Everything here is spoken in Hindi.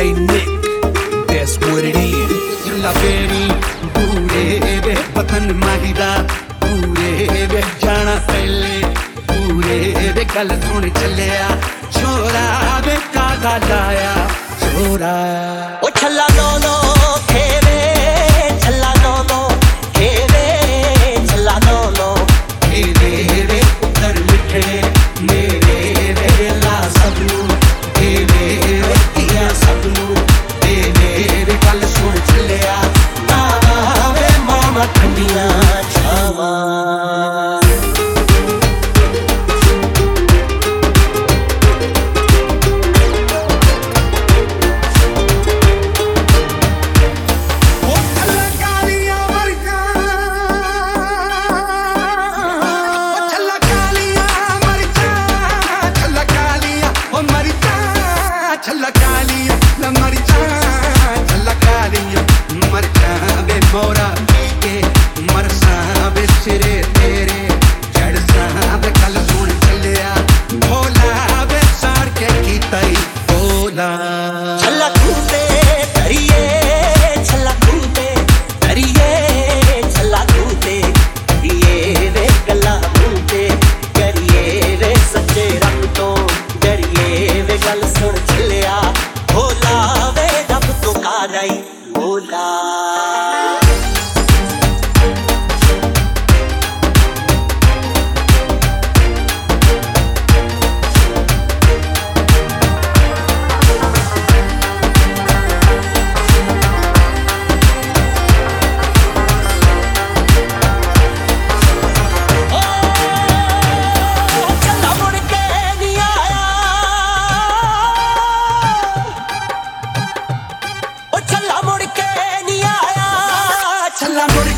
they nick. That's what it is. लपेरी पूरे वे बतन माहिदा पूरे वे जाना पहले पूरे वे गल सुन चलिया छोरा वे कागा लाया छोरा ओ छल्ला लो लो आसरे तेरे, जड़ साहब कल सुन चलिया। भोला वे सार के कीता करिए छल्ला करिए छल्ला कूदे करिए गला मुंदे करिए रे रंग तो करिए वे गल सुन चलिया। भोला वे रब तो कारई भोला। amor